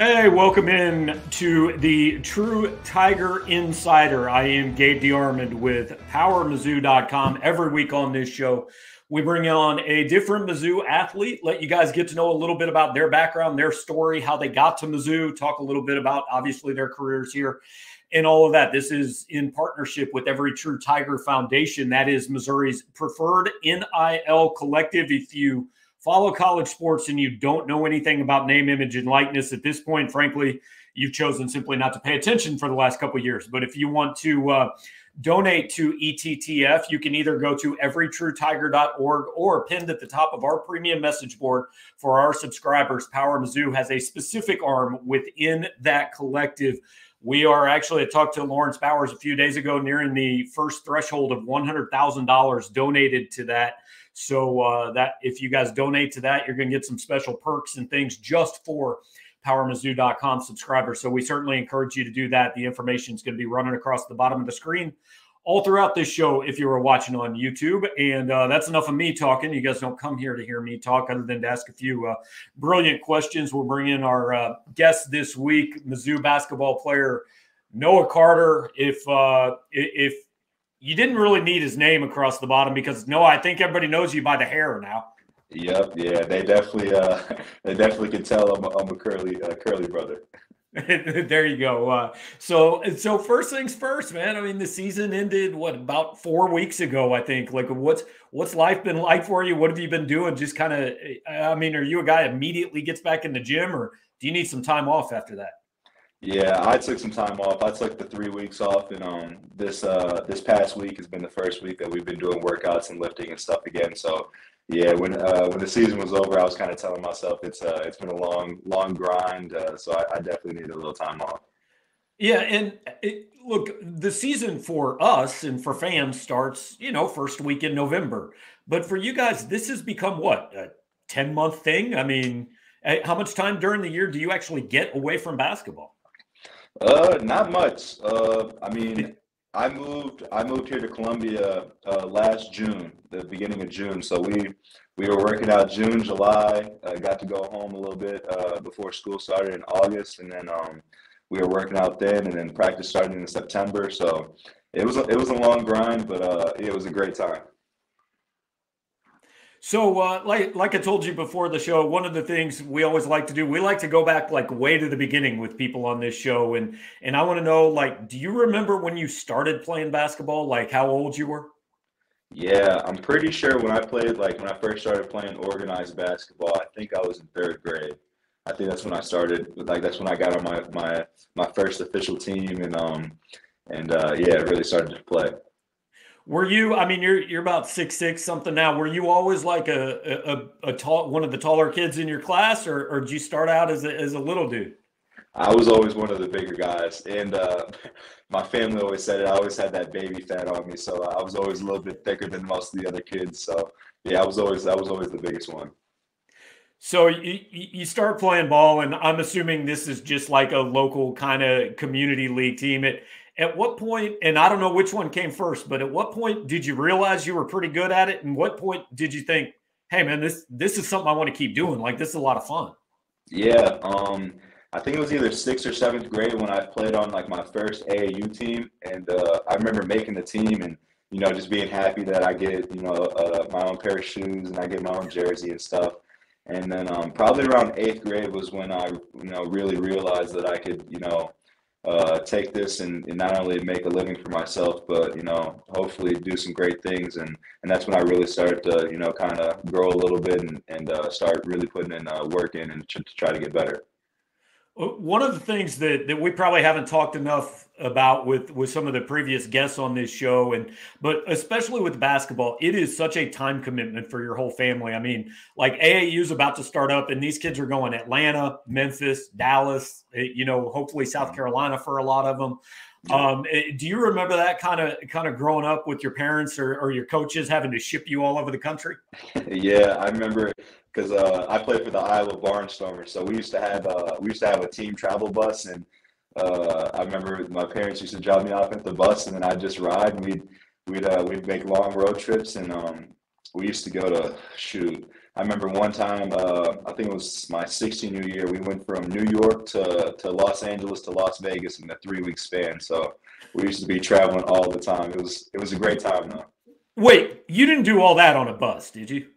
Hey, welcome in to the True Tiger Insider. I am Gabe DeArmond with PowerMizzou.com. Every week on this show, we bring on a different Mizzou athlete, let you guys get to know a little bit about their background, their story, how they got to Mizzou, talk a little bit about obviously their careers here and all of that. This is in partnership with Every True Tiger Foundation. That is Missouri's preferred NIL collective. If you follow college sports and you don't know anything about name, image, and likeness at this point, frankly, you've chosen simply not to pay attention for the last couple years. But if you want to uh, donate to ETTF, you can either go to everytruetiger.org or pinned at the top of our premium message board for our subscribers. Power Mizzou has a specific arm within that collective. We are actually, I talked to Lawrence Bowers a few days ago, nearing the first threshold of $100,000 donated to that. So uh, that if you guys donate to that, you're going to get some special perks and things just for PowerMizzou.com subscribers. So we certainly encourage you to do that. The information is going to be running across the bottom of the screen all throughout this show if you were watching on YouTube. And uh, that's enough of me talking. You guys don't come here to hear me talk other than to ask a few uh, brilliant questions. We'll bring in our uh, guest this week, Mizzou basketball player Noah Carter. If uh, if you didn't really need his name across the bottom because no, I think everybody knows you by the hair now. Yep, yeah, they definitely, uh, they definitely can tell I'm a, I'm a curly, uh, curly brother. there you go. Uh, so, so first things first, man. I mean, the season ended what about four weeks ago, I think. Like, what's what's life been like for you? What have you been doing? Just kind of, I mean, are you a guy immediately gets back in the gym, or do you need some time off after that? Yeah, I took some time off. I took the three weeks off, and um, this uh, this past week has been the first week that we've been doing workouts and lifting and stuff again. So, yeah, when uh, when the season was over, I was kind of telling myself it's uh, it's been a long long grind. Uh, so I, I definitely needed a little time off. Yeah, and it, look, the season for us and for fans starts, you know, first week in November. But for you guys, this has become what a ten month thing. I mean, eh, how much time during the year do you actually get away from basketball? Uh, not much. Uh, I mean, I moved. I moved here to Columbia uh, last June, the beginning of June. So we we were working out June, July. I got to go home a little bit uh, before school started in August, and then um, we were working out then, and then practice started in September. So it was a, it was a long grind, but uh, it was a great time. So, uh, like like I told you before the show, one of the things we always like to do, we like to go back like way to the beginning with people on this show, and and I want to know, like, do you remember when you started playing basketball? Like, how old you were? Yeah, I'm pretty sure when I played, like when I first started playing organized basketball, I think I was in third grade. I think that's when I started. Like that's when I got on my my my first official team, and um and uh, yeah, really started to play. Were you? I mean, you're you're about six six something now. Were you always like a a, a tall one of the taller kids in your class, or or did you start out as a as a little dude? I was always one of the bigger guys, and uh, my family always said it. I always had that baby fat on me, so I was always a little bit thicker than most of the other kids. So yeah, I was always I was always the biggest one. So you, you start playing ball, and I'm assuming this is just like a local kind of community league team. It at what point, and I don't know which one came first, but at what point did you realize you were pretty good at it? And what point did you think, hey man, this this is something I want to keep doing? Like this is a lot of fun. Yeah. Um, I think it was either sixth or seventh grade when I played on like my first AAU team, and uh, I remember making the team and you know just being happy that I get you know uh, my own pair of shoes and I get my own jersey and stuff. And then um, probably around eighth grade was when I you know really realized that I could you know uh, take this and, and, not only make a living for myself, but you know, hopefully do some great things. And and that's when I really started to you know kind of grow a little bit and and uh, start really putting in uh, work in and to try to get better. One of the things that, that we probably haven't talked enough about with with some of the previous guests on this show, and but especially with basketball, it is such a time commitment for your whole family. I mean, like AAU is about to start up, and these kids are going Atlanta, Memphis, Dallas, eh, you know, hopefully South. Carolina for a lot of them. Um, eh, do you remember that kind of kind of growing up with your parents or, or your coaches having to ship you all over the country? yeah, I remember because uh, I played for the Iowa Barnstormers, so we used to have uh, we used to have a team travel bus, and uh, I remember my parents used to drop me off at the bus, and then I'd just ride, and we'd we'd uh, we'd make long road trips, and um, we used to go to shoot. I remember one time, uh, I think it was my 16 U year. We went from New York to, to Los Angeles to Las Vegas in a three week span. So we used to be traveling all the time. It was it was a great time though. Wait, you didn't do all that on a bus, did you?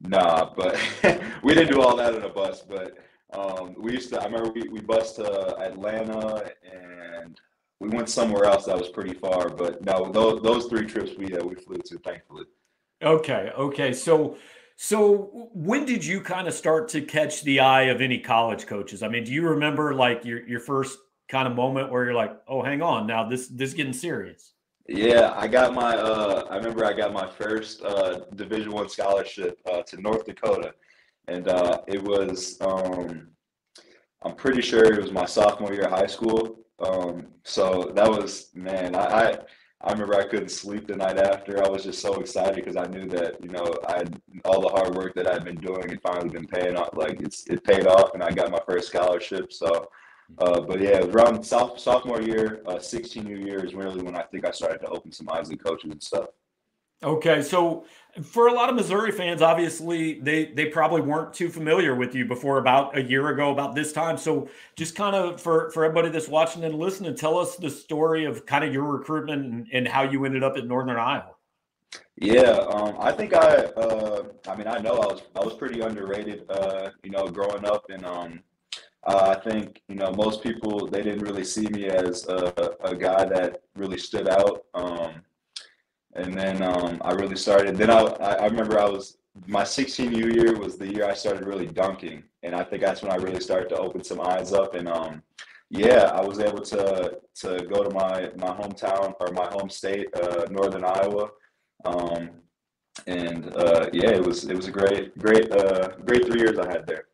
Nah, but we didn't do all that on a bus. But um, we used to. I remember we we bused to Atlanta and we went somewhere else that was pretty far. But no, those those three trips we uh, we flew to, thankfully. Okay, okay. So so when did you kind of start to catch the eye of any college coaches? I mean, do you remember like your your first kind of moment where you're like, "Oh, hang on, now this this is getting serious." Yeah, I got my. Uh, I remember I got my first uh, Division One scholarship uh, to North Dakota, and uh, it was. Um, I'm pretty sure it was my sophomore year of high school. Um, so that was man. I, I I remember I couldn't sleep the night after. I was just so excited because I knew that you know I all the hard work that I'd been doing had finally been paying off. Like it's it paid off, and I got my first scholarship. So uh, but yeah, it was around sophomore year, uh, 16 U year is really when I think I started to open some eyes and coaches and stuff. Okay, so for a lot of Missouri fans, obviously they they probably weren't too familiar with you before about a year ago, about this time. So just kind of for for everybody that's watching and listening, tell us the story of kind of your recruitment and, and how you ended up at Northern Iowa. Yeah, um, I think I, uh, I mean, I know I was I was pretty underrated, uh, you know, growing up, and um, uh, I think you know most people they didn't really see me as a, a guy that really stood out. Um, and then um, I really started. Then I, I remember I was my 16 U year was the year I started really dunking, and I think that's when I really started to open some eyes up. And um, yeah, I was able to to go to my my hometown or my home state, uh, Northern Iowa. Um, and uh, yeah, it was it was a great great uh, great three years I had there.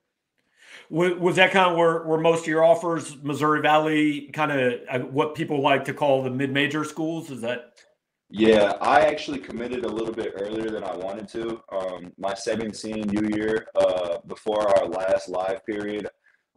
Was that kind of where, where most of your offers, Missouri Valley, kind of uh, what people like to call the mid-major schools? Is that? Yeah, I actually committed a little bit earlier than I wanted to. Um, my 17 U year, uh, before our last live period,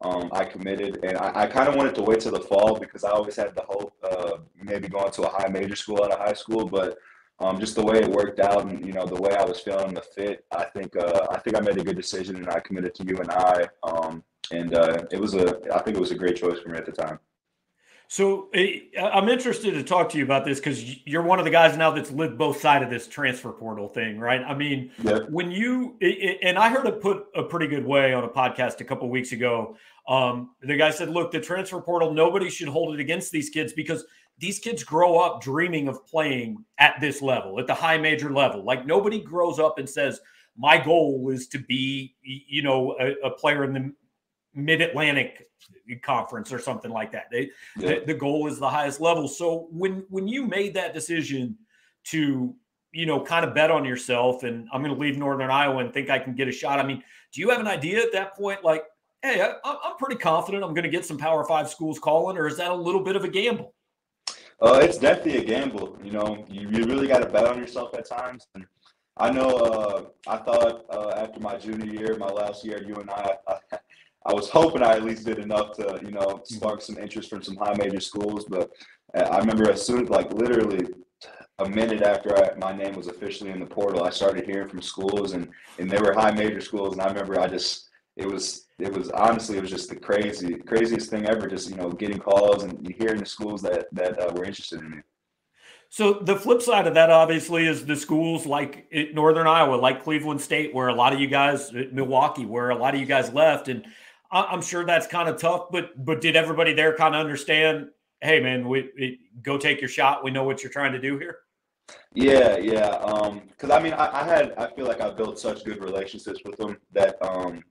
um, I committed, and I, I kind of wanted to wait till the fall because I always had the hope of maybe going to a high major school out of high school, but um, just the way it worked out and you know the way I was feeling the fit, I think uh, I think I made a good decision and I committed to UNI. Um, and uh, it was a I think it was a great choice for me at the time. So eh, I'm interested to talk to you about this because you're one of the guys now that's lived both sides of this transfer portal thing, right? I mean, yeah. when you and I heard it put a pretty good way on a podcast a couple weeks ago. Um, the guy said, "Look, the transfer portal, nobody should hold it against these kids because these kids grow up dreaming of playing at this level, at the high major level. Like nobody grows up and says, my goal is to be, you know, a, a player in the mid Atlantic conference or something like that. They, yeah. the, the goal is the highest level. So when when you made that decision to, you know, kind of bet on yourself and I'm going to leave Northern Iowa and think I can get a shot. I mean, do you have an idea at that point, like, hey, I, I'm pretty confident I'm going to get some Power Five schools calling, or is that a little bit of a gamble? Uh, it's definitely a gamble. You know, you, you really got to bet on yourself at times. And I know. Uh, I thought uh, after my junior year, my last year at UNI, I, I, I was hoping I at least did enough to, you know, mm-hmm. spark some interest from some high major schools. But uh, I remember as soon, like literally a minute after I, my name was officially in the portal, I started hearing from schools, and and they were high major schools. And I remember I just it was it was honestly it was just the crazy craziest thing ever. Just you know getting calls and hearing the schools that that uh, were interested in me. So the flip side of that, obviously, is the schools like Northern Iowa, like Cleveland State, where a lot of you guys, Milwaukee, where a lot of you guys left, and I'm sure that's kind of tough. But but did everybody there kind of understand? Hey, man, we, we, go take your shot. We know what you're trying to do here. Yeah, yeah. Because um, I mean, I, I, had I feel like I built such good relationships with them that um,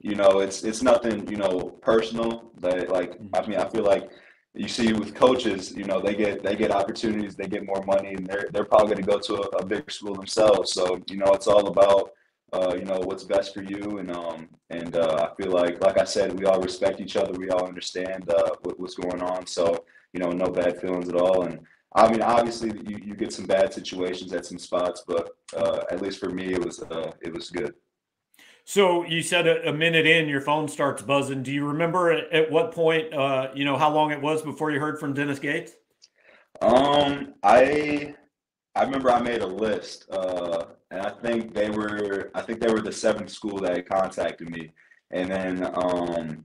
you know, it's it's nothing, you know, personal. That like mm-hmm. I mean, I feel like you see with coaches, you know, they get they get opportunities, they get more money, and they're they're probably going to go to a, a, bigger school themselves. So you know, it's all about uh, you know what's best for you, and um and uh, I feel like like I said, we all respect each other, we all understand uh, what, what's going on. So you know, no bad feelings at all, and. I mean, obviously, you, you get some bad situations at some spots, but uh, at least for me, it was uh, it was good. So you said a, a, minute in, your phone starts buzzing. Do you remember at, at what point, uh, you know, how long it was before you heard from Dennis Gates? Um, I I remember I made a list, uh, and I think they were I think they were the seventh school that contacted me, and then um,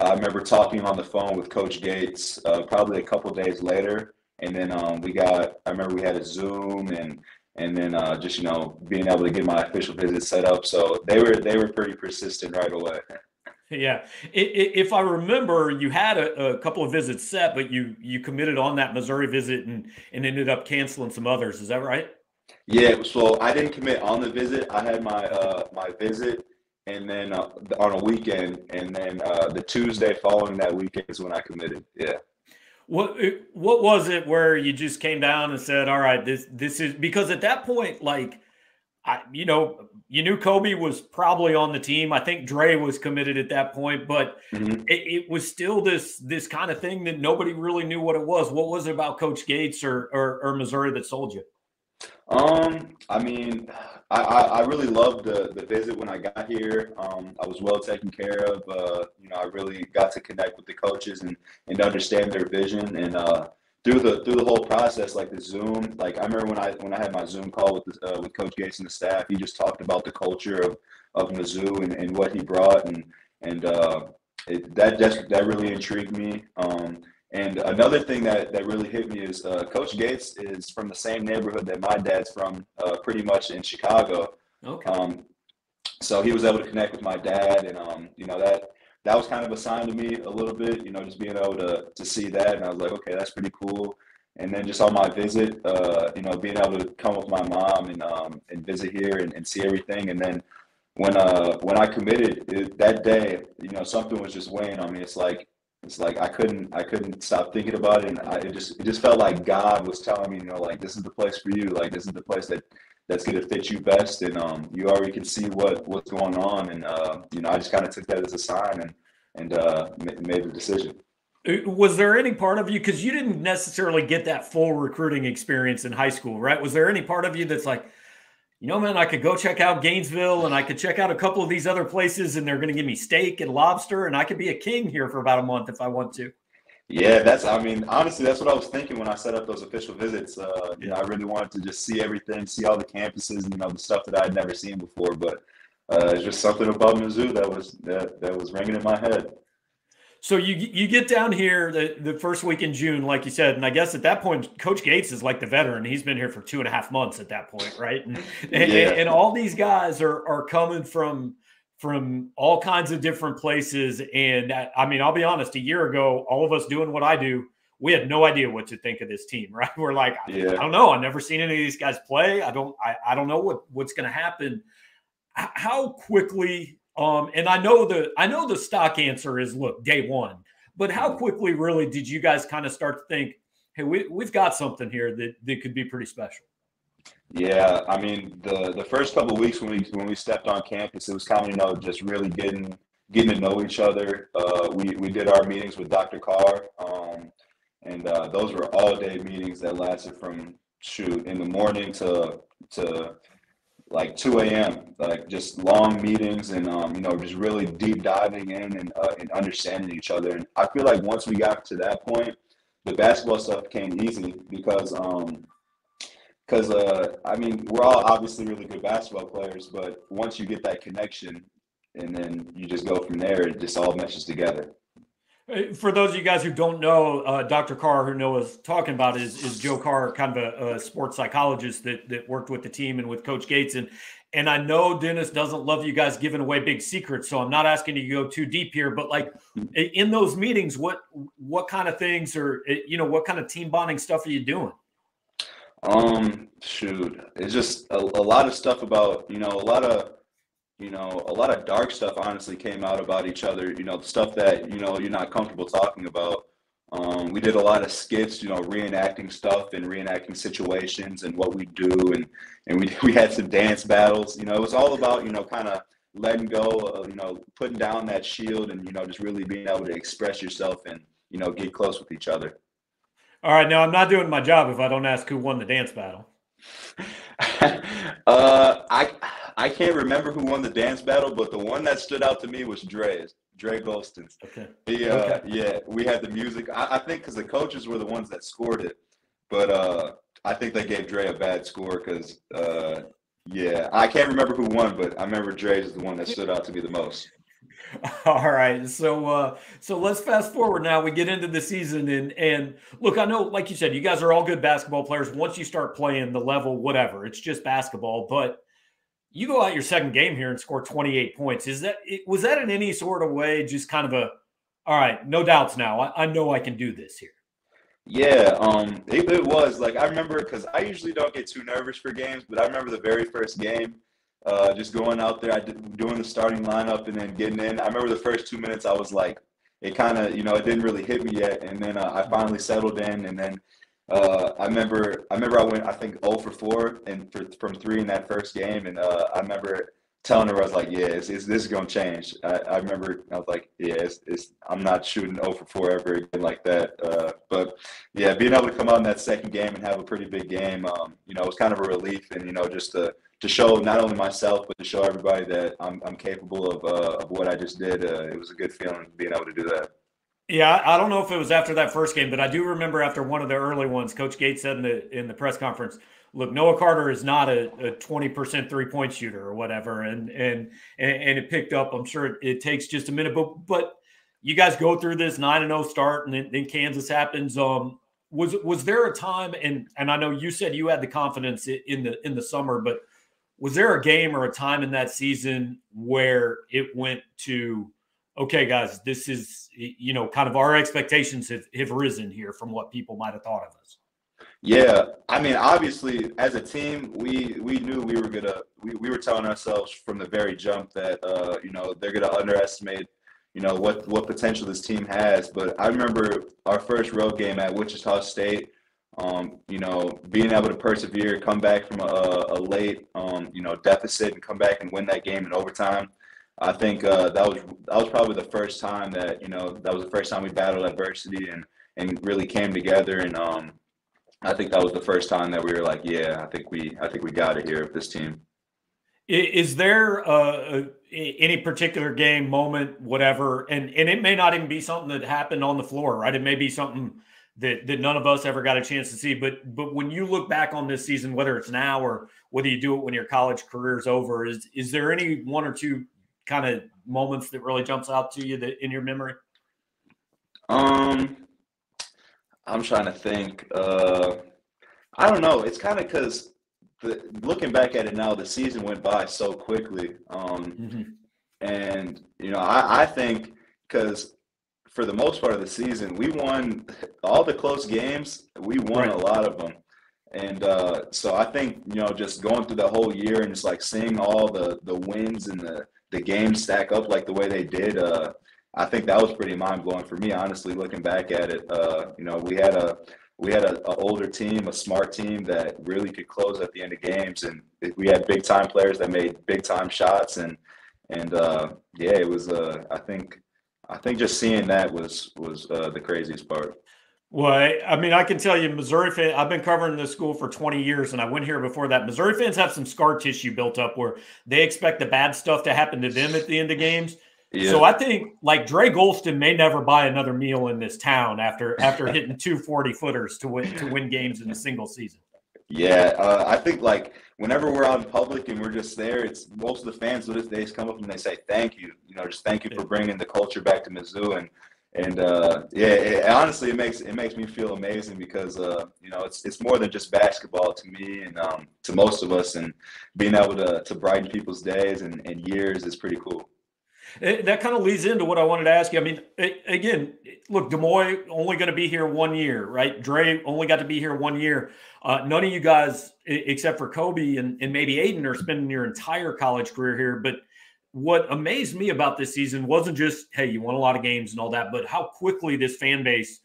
I remember talking on the phone with Coach Gates uh, probably a couple days later, and then um, we got I remember we had a Zoom and and then uh, just you know being able to get my official visit set up. So they were they were pretty persistent right away. Yeah, if I remember, you had a, a, couple of visits set, but you you committed on that Missouri visit and and ended up canceling some others. Is that right? Yeah. So I didn't commit on the visit. I had my uh, my visit, and then uh, on a weekend, and then uh, the Tuesday following that weekend is when I committed. Yeah. What what was it where you just came down and said, "All right, this this is," because at that point, like I, you know, you knew Kobe was probably on the team. I think Dre was committed at that point, but mm-hmm. it, it, was still this this kind of thing that nobody really knew what it was. What was it about Coach Gates or or, or Missouri that sold you? Um, I mean, I, I, really loved the, the visit when I got here. Um, I was well taken care of. Uh, you know, I really got to connect with the coaches and, and understand their vision. And uh, through the through the whole process, like the Zoom, like I remember when I when I had my Zoom call with the, uh, with Coach Gates and the staff, he just talked about the culture of of Mizzou and, and what he brought, and and uh, it, that that really intrigued me. Um, and another thing that that really hit me is uh, Coach Gates is from the same neighborhood that my dad's from, uh, pretty much in Chicago. Okay. Um, so he was able to connect with my dad, and um, you know that that was kind of a sign to me a little bit, you know, just being able to to see that, and I was like, okay, that's pretty cool. And then just on my visit, uh, you know, being able to come with my mom and um, and visit here and, and see everything, and then when uh when I committed it, that day, you know, something was just weighing on me. It's like it's like I couldn't I couldn't stop thinking about it, and I, it just it just felt like God was telling me, you know, like this is the place for you, like this is the place that that's going to fit you best. And um, you already can see what what's going on and uh, you know i just kind of took that as a sign and and uh, made the decision. Uh, was there any part of you because you didn't necessarily get that full recruiting experience in high school right? Was there any part of you that's like you know man i could go check out gainesville and i could check out a couple of these other places and they're going to give me steak and lobster and i could be a king here for about a month if i want to yeah, that's. I mean, honestly, that's what I was thinking when I set up those official visits. Uh, you know, I really wanted to just see everything, see all the campuses, and, you know, the stuff that I had never seen before. But uh, it's just something about Mizzou that was that that was ringing in my head. So you you get down here the, the first week in June, like you said, and I guess at that point, Coach Gates is like the veteran. He's been here for two and a half months at that point, right? And, and, yeah. and all these guys are are coming from from all kinds of different places. And I mean, I'll be honest, a year ago, all of us doing what I do, we had no idea what to think of this team, right? We're like, yeah. I don't know. I've never seen any of these guys play. I don't, I, I don't know what, what's going to happen. How quickly, um, and I know the, I know the stock answer is look, day one, but how quickly really did you guys kind of start to think, Hey, we, we've got something here that, that could be pretty special. Yeah, I mean the the first couple weeks when we when we stepped on campus, it was kind of you know just really getting getting to know each other. Uh, we we did our meetings with Dr. Carr, um, and uh, those were all day meetings that lasted from shoot in the morning to to like 2 a.m. Like just long meetings and um, you know just really deep diving in and, uh, and understanding each other. And I feel like once we got to that point, the basketball stuff came easy because um, because uh, I mean we're all obviously really good basketball players, but once you get that connection, and then you just go from there, it just all meshes together. For those of you guys who don't know, uh, Dr. Carr, who Noah's talking about, is is Joe Carr, kind of a, a, sports psychologist that that worked with the team and with Coach Gates, and and I know Dennis doesn't love you guys giving away big secrets, so I'm not asking you to go too deep here, but like in those meetings, what what kind of things are you know what kind of team bonding stuff are you doing? Um, shoot, it's just a, a lot of stuff about you know a lot of you know a lot of dark stuff. Honestly, came out about each other. You know, the stuff that you know you're not comfortable talking about. Um, we did a lot of skits, you know, reenacting stuff and reenacting situations and what we do, and and we we had some dance battles. You know, it was all about you know kind of letting go, of, you know, putting down that shield, and you know just really being able to express yourself and you know get close with each other. All right, now I'm not doing my job if I don't ask who won the dance battle. uh, I I can't remember who won the dance battle, but the one that stood out to me was Dre's. Dre Gholston. Okay. He, uh, okay. Yeah, we had the music. I, I think because the coaches were the ones that scored it, but uh, I think they gave Dre a bad score because uh, Yeah, I can't remember who won, but I remember Dre is the one that stood out to me the most. All right, so uh, so let's fast forward now. We get into the season, and and look, I know, like you said, you guys are all good basketball players. Once you start playing the level, whatever, it's just basketball. But you go out your second game here and score 28 points. Is that was that in any sort of way just kind of a all right, no doubts now. I, I know I can do this here. Yeah, um, it, it was like I remember because I usually don't get too nervous for games, but I remember the very first game, uh, just going out there, I did, doing the starting lineup and then getting in. I remember the first two minutes, I was like, it kind of, you know, it didn't really hit me yet, and then uh, I finally settled in, and then uh, I remember, I remember I went, I think, 0 for 4 and for, from three in that first game, and uh, I remember telling her I was like, yeah, it's, it's this is gonna change. I, I remember I was like, yeah, it's, it's I'm not shooting 0 for 4 ever again like that. Uh, but yeah, being able to come out in that second game and have a pretty big game, um, you know, it was kind of a relief, and you know, just to to show not only myself but to show everybody that I'm I'm capable of uh, of what I just did. Uh, it was a good feeling being able to do that. Yeah, I don't know if it was after that first game, but I do remember after one of the early ones, Coach Gates said in the in the press conference, look, Noah Carter is not a, a 20% three point shooter or whatever. And, and, and it picked up. I'm sure it, it, takes just a minute, but, but you guys go through this nine and 0 start and then, then, Kansas happens. Um, was, was there a time, and, and I know you said you had the confidence in the, in the summer, but was there a game or a time in that season where it went to, okay, guys, this is, you know, kind of our expectations have, have risen here from what people might have thought of us? Yeah, I mean, obviously, as a team, we we knew we were gonna we, we were telling ourselves from the very jump that uh, you know they're gonna underestimate you know what what potential this team has. But I remember our first road game at Wichita State. Um, you know, being able to persevere, come back from a, a late um, you know deficit, and come back and win that game in overtime. I think uh, that was that was probably the first time that you know that was the first time we battled adversity and and really came together and um, I think that was the first time that we were like, yeah, I think we, I think we got it here with this team. Is there uh, any particular game, moment, whatever, and and it may not even be something that happened on the floor, right? It may be something that that none of us ever got a chance to see. But but when you look back on this season, whether it's now or whether you do it when your college career is over, is is there any one or two kind of moments that really jumps out to you that in your memory? Um, I'm trying to think. Uh, I don't know. It's kind of because looking back at it now, the season went by so quickly. Um, mm-hmm. And, you know, I, I think because for the most part of the season, we won all the close games. We won right. a lot of them. And uh, so I think, you know, just going through the whole year and just like seeing all the, the wins and the, the games stack up like the way they did, uh, I think that was pretty mind blowing for me, honestly. Looking back at it, uh, you know, we had a we had a, a, older team, a smart team that really could close at the end of games, and we had big time players that made big time shots, and and uh, yeah, it was. Uh, I think I think just seeing that was was uh, the craziest part. Well, I mean, I can tell you, Missouri fan. I've been covering this school for 20 years, and I went here before that. Missouri fans have some scar tissue built up where they expect the bad stuff to happen to them at the end of games. Yeah. So I think like Dre Gholston may never buy another meal in this town after after hitting two 40 footers to win to win games in a single season. Yeah, uh, I think like whenever we're out in public and we're just there, it's most of the fans this day come up and they say thank you. You know, just thank you for bringing the culture back to Mizzou and and uh, yeah, it, honestly, it makes it makes me feel amazing because uh, you know it's it's more than just basketball to me and um, to most of us, and being able to to brighten people's days and, and years is pretty cool. It, that kind of leads into what I wanted to ask you. I mean, it, again, look, Des Demoy only going to be here one year, right? Dre only got to be here one year. Uh, none of you guys, except for Kobe and, and maybe Aidan, are spending your entire college career here. But what amazed me about this season wasn't just, hey, you won a lot of games and all that, but how quickly this fan base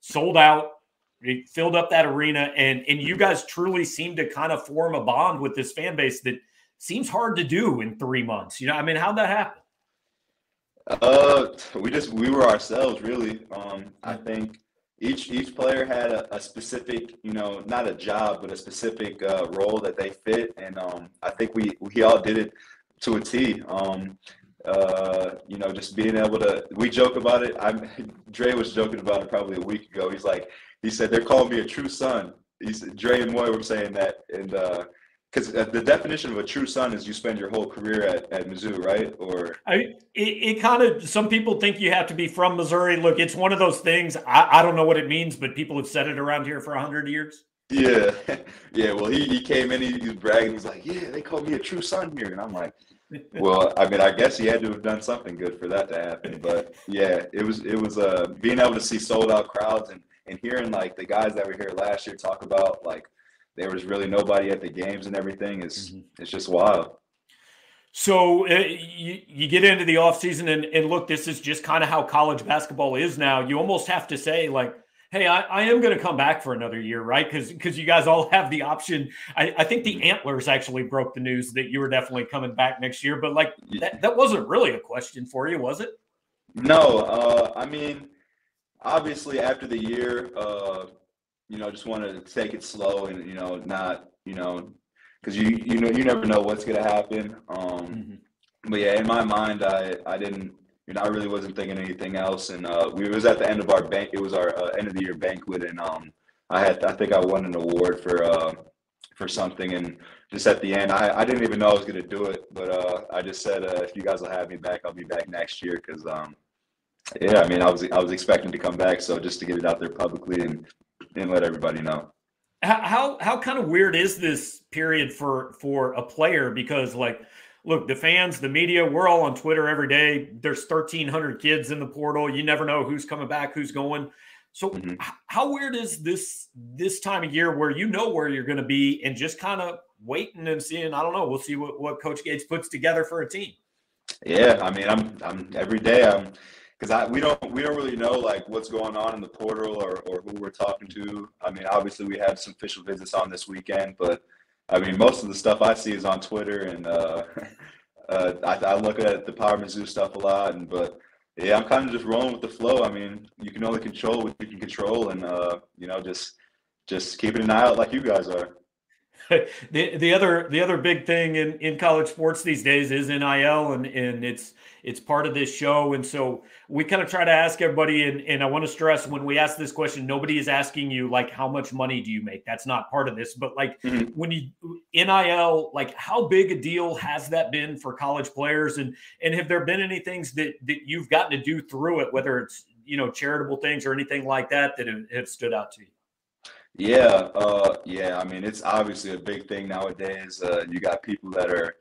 sold out, it filled up that arena, and and you guys truly seem to kind of form a bond with this fan base that seems hard to do in three months. You know, I mean, how'd that happen? Uh, we just we were ourselves really. Um, I think each each player had a, a specific, you know, not a job, but a specific uh, role that they fit, and um, I think we we all did it to a T. Um, uh, you know, just being able to. We joke about it. I'm Dre was joking about it probably a week ago. He's like, he said they're calling me a true son. He said Dre and Moy were saying that, and uh, because the definition of a true son is you spend your whole career at, at Mizzou, right? Or I, it, it kind of some people think you have to be from Missouri. Look, it's one of those things. I, I don't know what it means, but people have said it around here for a hundred years. Yeah, yeah. Well, he, he came in, he, he was bragging. He's like, "Yeah, they call me a true son here," and I'm like, "Well, I mean, I guess he had to have done something good for that to happen." But yeah, it was it was uh being able to see sold out crowds and and hearing like the guys that were here last year talk about like there was really nobody at the games and everything is mm-hmm. it's just wild. So uh, you, you get into the offseason and, and look, this is just kind of how college basketball is now. You almost have to say like, hey, I, I am going to come back for another year, right? Because because you guys all have the option. I, I think the mm-hmm. Antlers actually broke the news that you were definitely coming back next year, but like that, that wasn't really a question for you, was it? No, uh, I mean, obviously after the year, uh, you know, just want to take it slow and you know, not you know, because you you know you never know what's gonna happen. Um, mm-hmm. But yeah, in my mind, I I didn't. You know, I really wasn't thinking anything else, and uh, we was at the end of our bank. It was our uh, end of the year banquet, and um, I had I think I won an award for uh, for something, and just at the end, I, I didn't even know I was gonna do it, but uh, I just said uh, if you guys will have me back, I'll be back next year because um, yeah, I mean, I was I was expecting to come back, so just to get it out there publicly and and let everybody know. How how, how kind of weird is this period for for a player? Because like, look, the fans, the media, we're all on Twitter every day. There's 1,300 kids in the portal. You never know who's coming back, who's going. So mm-hmm. how weird is this this time of year where you know where you're going to be and just kind of waiting and seeing? I don't know. We'll see what what Coach Gates puts together for a team. Yeah, I mean, I'm I'm every day I'm because I we don't we don't really know like what's going on in the portal or, or who we're talking to. I mean, obviously we had some official visits on this weekend, but I mean most of the stuff I see is on Twitter and uh, uh, I, I, look at the Power Mizzou stuff a lot. And but yeah, I'm kind of just rolling with the flow. I mean, you can only control what you can control, and uh, you know just just keeping an eye out like you guys are. the the other the other big thing in, in college sports these days is NIL and and it's it's part of this show. And so we kind of try to ask everybody, and, and I want to stress when we ask this question, nobody is asking you like how much money do you make? That's not part of this. But like mm-hmm. when you NIL, like how big a deal has that been for college players? And and have there been any things that that you've gotten to do through it, whether it's you know charitable things or anything like that that have, have stood out to you? Yeah, uh, yeah. I mean, it's obviously a big thing nowadays. Uh, you got people that are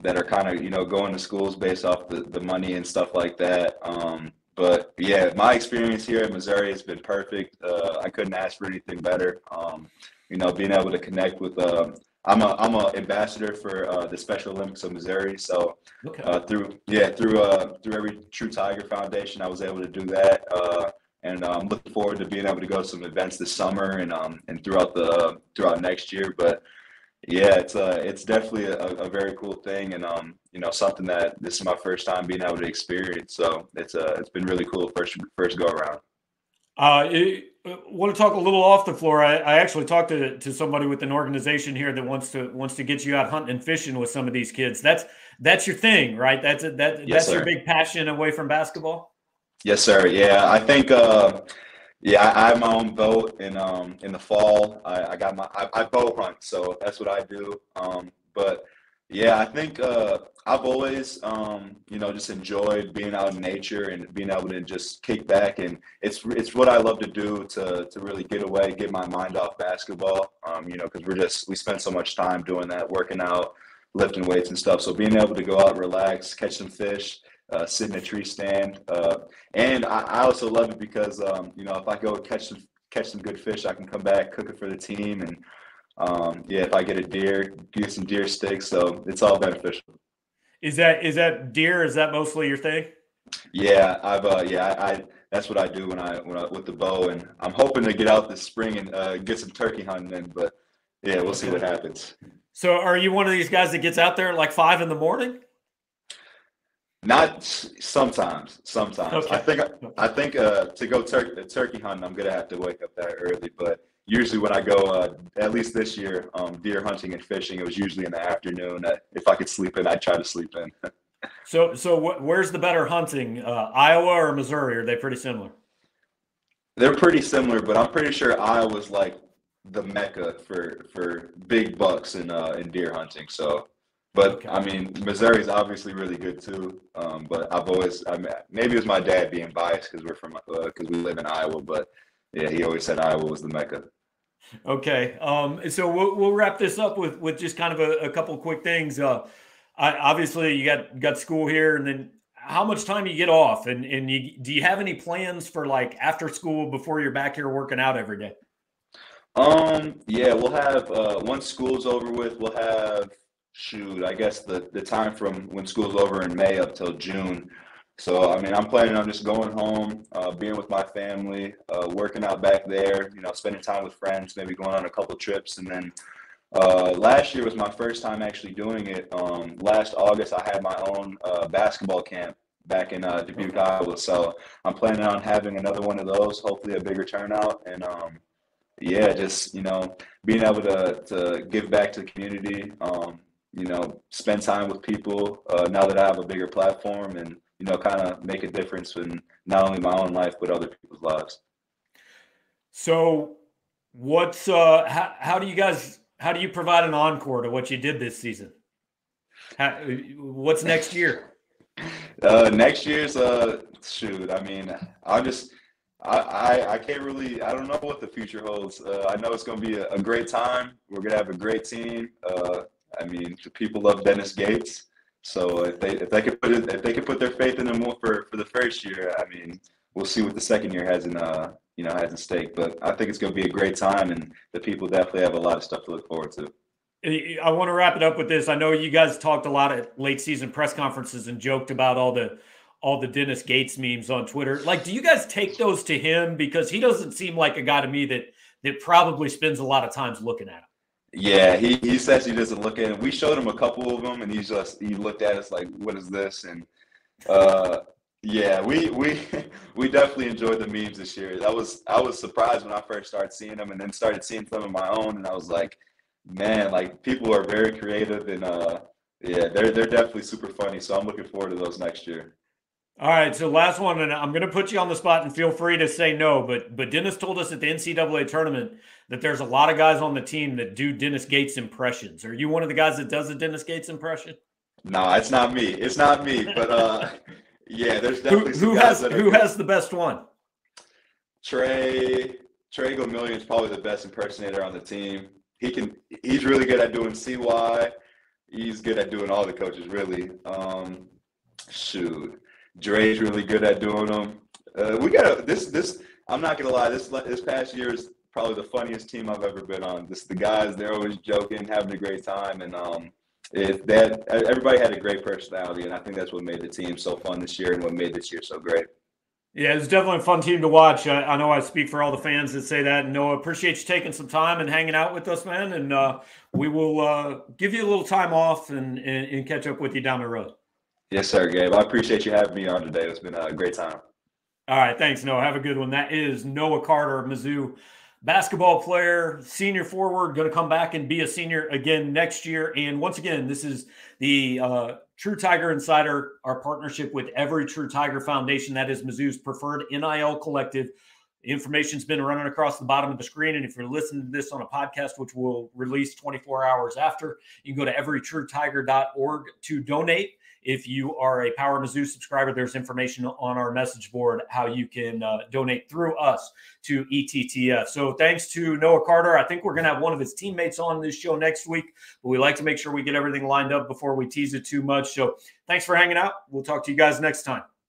that are kind of you know going to schools based off the, the money and stuff like that. Um, but yeah, my experience here at Missouri has been perfect. Uh, I couldn't ask for anything better. Um, you know, being able to connect with. Uh, I'm a I'm a ambassador for uh, the Special Olympics of Missouri. So okay. Uh, through yeah through uh, through every True Tiger Foundation, I was able to do that. And I'm looking forward to being able to go to some events this summer and um, and throughout the throughout next year. But yeah, it's uh, it's definitely a, a very cool thing, and um, you know, something that this is my first time being able to experience. So it's uh, it's been really cool first first go around. Uh, I want to talk a little off the floor. I, I actually talked to to somebody with an organization here that wants to wants to get you out hunting and fishing with some of these kids. That's that's your thing, right? That's a, that yes, that's sir. your big passion away from basketball. Yes, sir. Yeah, I think. Uh, yeah, I, have my own boat and um in the fall. I, I got my I, I hunt, so that's what I do. Um, but yeah, I think uh, I've always um you know just enjoyed being out in nature and being able to just kick back, and it's it's what I love to do to to really get away, get my mind off basketball. Um, you know, because we're just we spend so much time doing that, working out, lifting weights and stuff. So being able to go out, relax, catch some fish uh, sit in a tree stand. Uh, and I, I, also love it because um, you know if I go catch some catch some good fish, I can come back cook it for the team, and um, yeah, if I get a deer, do some deer sticks. So it's all beneficial. Is that is that deer? Is that mostly your thing? Yeah, I've uh, yeah, I, I, that's what I do when I when I with the bow, and I'm hoping to get out this spring and uh, get some turkey hunting in. But yeah, we'll see what happens. So, are you one of these guys that gets out there at like five in the morning? Not sometimes. Sometimes okay. I think I think uh, to go turkey turkey hunting, I'm gonna have to wake up that early. But usually when I go, uh, at least this year, um, deer hunting and fishing, it was usually in the afternoon. Uh, if I could sleep in, I'd try to sleep in. so, so wh- where's the better hunting, uh, Iowa or Missouri? Are they pretty similar? They're pretty similar, but I'm pretty sure Iowa's like the mecca for for big bucks and uh in deer hunting. So, but okay. I mean, Missouri's obviously really good too. Um, but I've always, I mean, maybe it was my dad being biased because we're from because uh, we live in Iowa. But yeah, he always said Iowa was the mecca. Okay, um, so we'll, we'll wrap this up with with just kind of a, a couple quick things. Uh, I, obviously, you got got school here, and then how much time you get off, and and you, do you have any plans for like after school before you're back here working out every day? Um, yeah, we'll have uh, once school's over with, we'll have shoot, I guess the the time from when school's over in May up till June. So I mean, I'm planning on just going home, uh, being with my family, uh, working out back there. You know, spending time with friends, maybe going on a couple trips, and then uh, last year was my first time actually doing it. Um, last August, I had my own uh, basketball camp back in uh, Dubuque, Iowa. So I'm planning on having another one of those. Hopefully, a bigger turnout, and um, yeah, just you know, being able to to give back to the community. Um, you know, spend time with people uh, now that I have a bigger platform and you know, kind of make a difference in not only my own life but other people's lives. So, what's uh, how, how do you guys how do you provide an encore to what you did this season? How, what's next year? Uh, next year's uh shoot. I mean, I just I, I, I can't really I don't know what the future holds. Uh, I know it's going to be a, a, great time. We're going to have a great team. Uh, I mean, people love Dennis Gates. So if they if they could put it if they could put their faith in him for for the first year, I mean, we'll see what the second year has in uh you know has in stake. But I think it's going to be a great time, and the people definitely have a lot of stuff to look forward to. I want to wrap it up with this. I know you guys talked a lot at late season press conferences and joked about all the all the Dennis Gates memes on Twitter. Like, do you guys take those to him because he doesn't seem like a guy to me that that probably spends a lot of times looking at him. Yeah, he, he says he doesn't look at it. We showed him a couple of them, and he just he looked at us like, "What is this?" And uh, yeah, we we we definitely enjoyed the memes this year. I was I was surprised when I first started seeing them, and then started seeing some of my own, and I was like, man, like people are very creative, and uh, yeah, they're they're definitely super funny. So I'm looking forward to those next year. All right, so last one, and I'm going to put you on the spot, and feel free to say no. But but Dennis told us at the NCAA tournament that there's a lot of guys on the team that do Dennis Gates impressions. Are you one of the guys that does a Dennis Gates impression? No, it's not me. It's not me. But uh, yeah, there's definitely who, who has who has the best one. Tre Tre Gomillion is probably the best impersonator on the team. He can. He's really good at doing CY. He's good at doing all the coaches. Really. Um, shoot. Dre's really good at doing them. Uh, we got this. This I'm not gonna lie. This this past year is probably the funniest team I've ever been on. This the guys. They're always joking, having a great time, and um, that everybody had a great personality, and I think that's what made the team so fun this year, and what made this year so great. Yeah, it's definitely a fun team to watch. I, I, know I speak for all the fans that say that. And Noah, appreciate you taking some time and hanging out with us, man. And uh, we will uh, give you a little time off and, and, and catch up with you down the road. Yes, sir, Gabe. I appreciate you having me on today. It's been a great time. All right. Thanks, Noah. Have a good one. That is Noah Carter, Mizzou basketball player, senior forward, going to come back and be a senior again next year. And once again, this is the uh, True Tiger Insider, our partnership with Every True Tiger Foundation. That is Mizzou's preferred NIL collective. Information's been running across the bottom of the screen. And if you're listening to this on a podcast, which will release 24 hours after, you can go to everytruetiger.org to donate. If you are a Power Mizzou subscriber, there's information on our message board how you can uh, donate through us to ETTF. So thanks to Noah Carter. I think we're going to have one of his teammates on this show next week, but we like to make sure we get everything lined up before we tease it too much. So thanks for hanging out. We'll talk to you guys next time.